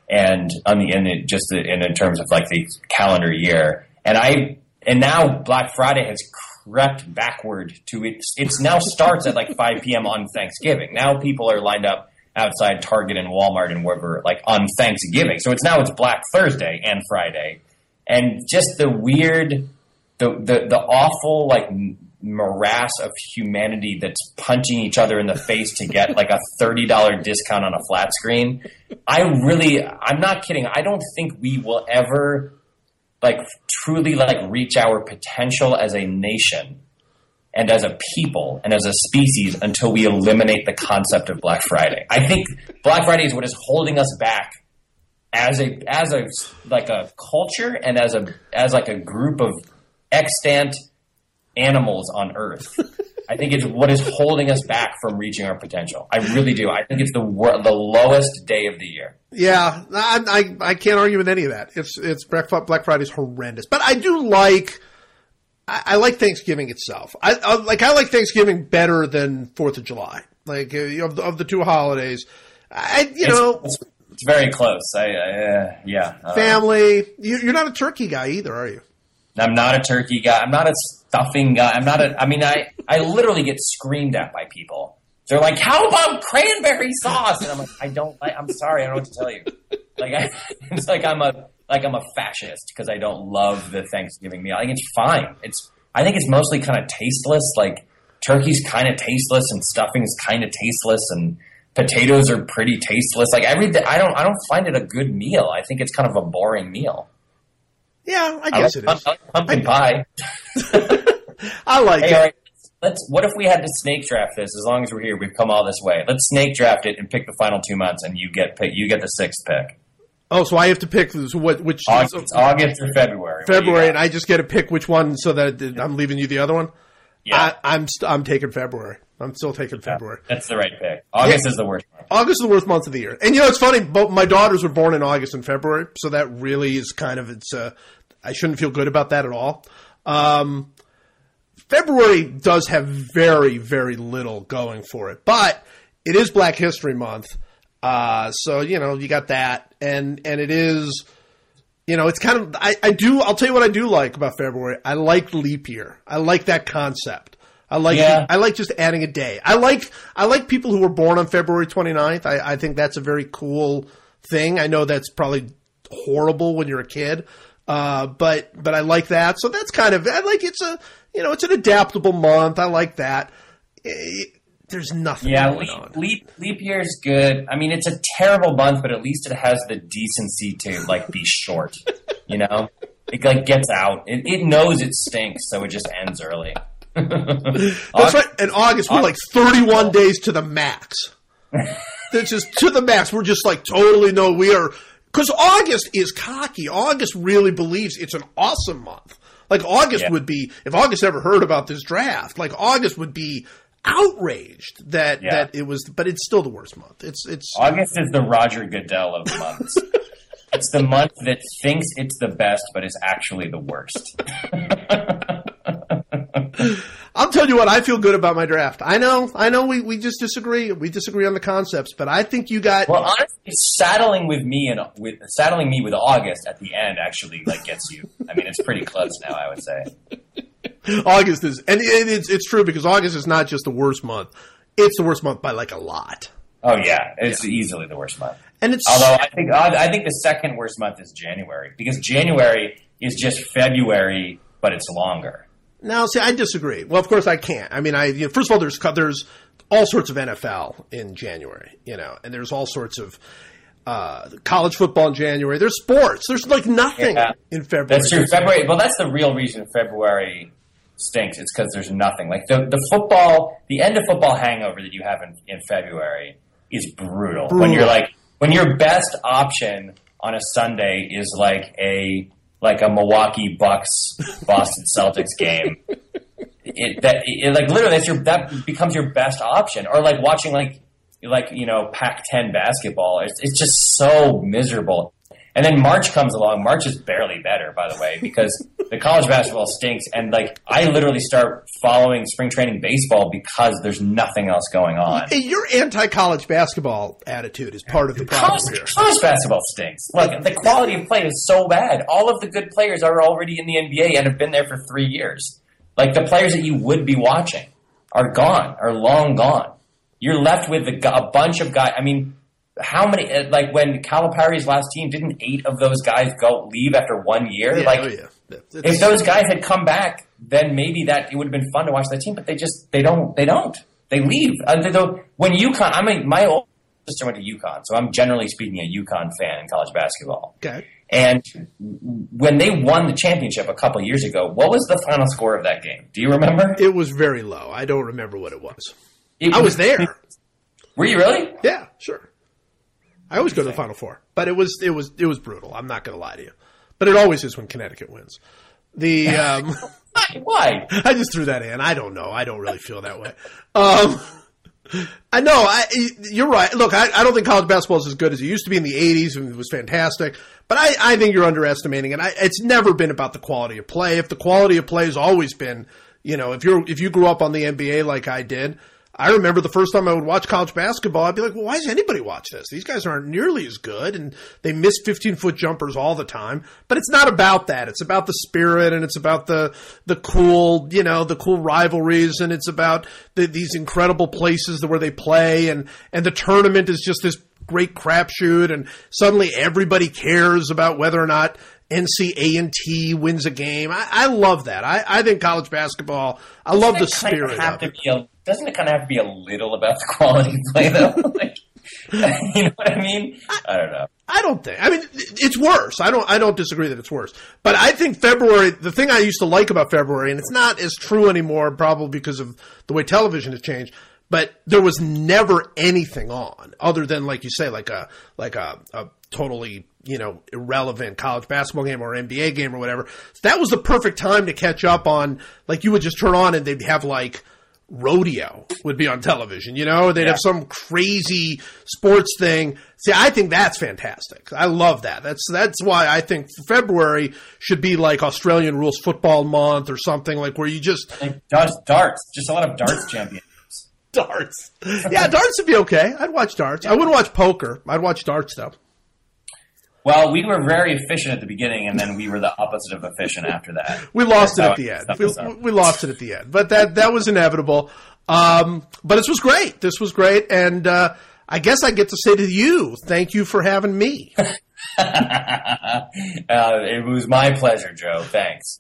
and on the in the, just in, in terms of like the calendar year. And I and now Black Friday has crept backward to its. It's now starts at like 5 p.m. on Thanksgiving. Now people are lined up outside Target and Walmart and wherever like on Thanksgiving. So it's now it's Black Thursday and Friday, and just the weird, the the the awful like morass of humanity that's punching each other in the face to get like a thirty dollar discount on a flat screen. I really, I'm not kidding. I don't think we will ever like truly like reach our potential as a nation and as a people and as a species until we eliminate the concept of Black Friday. I think Black Friday is what is holding us back as a as a like a culture and as a as like a group of extant animals on Earth. I think it's what is holding us back from reaching our potential. I really do. I think it's the wor- the lowest day of the year. Yeah, I, I I can't argue with any of that. It's it's Black Friday's horrendous, but I do like I, I like Thanksgiving itself. I, I like I like Thanksgiving better than Fourth of July. Like uh, of the, of the two holidays, I you It's, know it's, it's very close. I, uh, yeah. Uh, family. You, you're not a turkey guy either, are you? I'm not a turkey guy. I'm not a stuffing guy. I'm not a. I mean, I I literally get screamed at by people They're like, "How about cranberry sauce?" And I'm like, "I don't. I, I'm sorry, I don't know what to tell you." Like, I, it's like I'm a like I'm a fascist because I don't love the Thanksgiving meal. I think it's fine. It's I think it's mostly kind of tasteless. Like turkey's kind of tasteless, and stuffing's kind of tasteless, and potatoes are pretty tasteless. Like everything, I don't I don't find it a good meal. I think it's kind of a boring meal. Yeah, I guess I like, is. I like pumpkin pie. I like Hey, it. right. Let's. What if we had to snake draft this? As long as we're here, we've come all this way. Let's snake draft it and pick the final two months, and you get pick. You get the sixth pick. Oh, so I have to pick what which August, it's August or February. What do you February, and? I just get to pick which one, so that I'm leaving you the other one. yeah, I, I'm st- I'm taking February. I'm still taking February. that's the right pick. August is the worst one. August is the worst month of the year, and you know it's funny. Both my daughters were born in August and February, so that really is kind of it's. Uh, I shouldn't feel good about that at all. Um, February does have very very little going for it, but it is Black History Month, uh, so you know you got that, and and it is. You know, it's kind of I, I do. I'll tell you what I do like about February. I like leap year. I like that concept. I like Yeah. I like just adding a day. I like I like people who were born on February 29th. I, I think that's a very cool thing. I know that's probably horrible when you're a kid, uh, but but I like that. So that's kind of I like it's a you know it's an adaptable month. I like that. There's nothing Yeah, leap, leap leap year is good. I mean, it's a terrible month, but at least it has the decency to like be short. You know, it like gets out. It, it knows it stinks, so it just ends early. That's right. In August, we're like 31 days to the max. That's just to the max. We're just like totally no. We are because August is cocky. August really believes it's an awesome month. Like August Yeah. would be if August ever heard about this draft. Like August would be outraged that Yeah. that it was. But it's still the worst month. It's it's August is the Roger Goodell of months. it's the month that thinks it's the best, but is actually the worst. I'll tell you what, I feel good about my draft. I know, I know we, we just disagree. We disagree on the concepts, but I think you got Well, honestly, saddling with me and with saddling me with August at the end actually like gets you. I mean, it's pretty close now. I would say. August is, and it, it's it's true because August is not just the worst month; it's the worst month by like a lot. Oh yeah, it's easily the worst month. And it's Although I think I think the second worst month is January because January is just February, but it's longer. now, see, I disagree. Well, of course, I can't. I mean, I you know, first of all, there's there's all sorts of NFL in January, you know, and there's all sorts of uh, college football in January. There's sports. There's like nothing Yeah. in February. That's true. February. Well, that's the real reason February stinks. It's because there's nothing. Like the the football, the end of football hangover that you have in, in February is brutal. When you're like when your best option on a Sunday is like a like a Milwaukee Bucks Boston Celtics game. It, that it, like literally that's your that becomes your best option, or like watching like like you know Pac-10 basketball. It's it's just so miserable. And then March comes along. March is barely better, by the way, because the college basketball stinks. And like, I literally start following spring training baseball because there's nothing else going on. Hey, your anti-college basketball attitude is part of the problem College, here. college basketball stinks. Look, the quality of play is so bad. All of the good players are already in the NBA and have been there for three years. Like the players that you would be watching are gone, are long gone. You're left with a, a bunch of guys. I mean, how many? uh, Like when Calipari's last team, didn't eight of those guys go leave after one year? Yeah, like oh, yeah. If those guys had come back, then maybe that it would have been fun to watch that team. But they just they don't they don't they leave. Uh, they don't- when UConn, I mean, my old sister went to UConn, so I'm generally speaking a UConn fan in college basketball. okay. And when they won the championship a couple years ago, what was the final score of that game? Do you remember? It was very low. I don't remember what it was. It I was there. Were you really? Yeah, sure. I always go to the Final Four, but it was it was it was brutal. I'm not going to lie to you, but it always is when Connecticut wins. The um, Why? I just threw that in. I don't know. I don't really feel that way. Um, I know. I, you're right. Look, I, I don't think college basketball is as good as it used to be in the '80s, and it was fantastic. But I, I think you're underestimating it. I, it's never been about the quality of play. If the quality of play has always been, you know, if you're if you grew up on the NBA like I did, I remember the first time I would watch college basketball, I'd be like, well, why does anybody watch this? These guys aren't nearly as good and they miss 15 foot jumpers all the time. But it's not about that. It's about the spirit and it's about the, the cool, you know, the cool rivalries and it's about the, these incredible places where they play and, and the tournament is just this great crapshoot and suddenly everybody cares about whether or not NC A&T wins a game. I, I love that. I, I think college basketball, I love the Doesn't it kinda spirit of it. a, doesn't it kind of have to be a little about the quality of play, though? like, you know what I mean? I don't know. I don't think. I mean, it's worse. I don't. I don't disagree that it's worse. But I think February. The thing I used to like about February, and it's not as true anymore, probably because of the way television has changed. But there was never anything on other than, like you say, like a like a, a totally you know irrelevant college basketball game or NBA game or whatever. That was the perfect time to catch up on. Like you would just turn on and they'd have like rodeo would be on television. You know, they'd have some crazy sports thing. See, I think that's fantastic. I love that. That's that's why I think February should be like Australian rules football month or something like where you just Like darts, darts, just a lot of darts champions. darts. Yeah, darts would be okay. I'd watch darts. I wouldn't watch poker. I'd watch darts though. Well, we were very efficient at the beginning, and then we were the opposite of efficient after that. We lost it at the it end. We, we lost it at the end, but that that was inevitable. Um, but this was great. This was great, and uh, I guess I get to say to you, thank you for having me. uh, it was my pleasure, Joe. Thanks.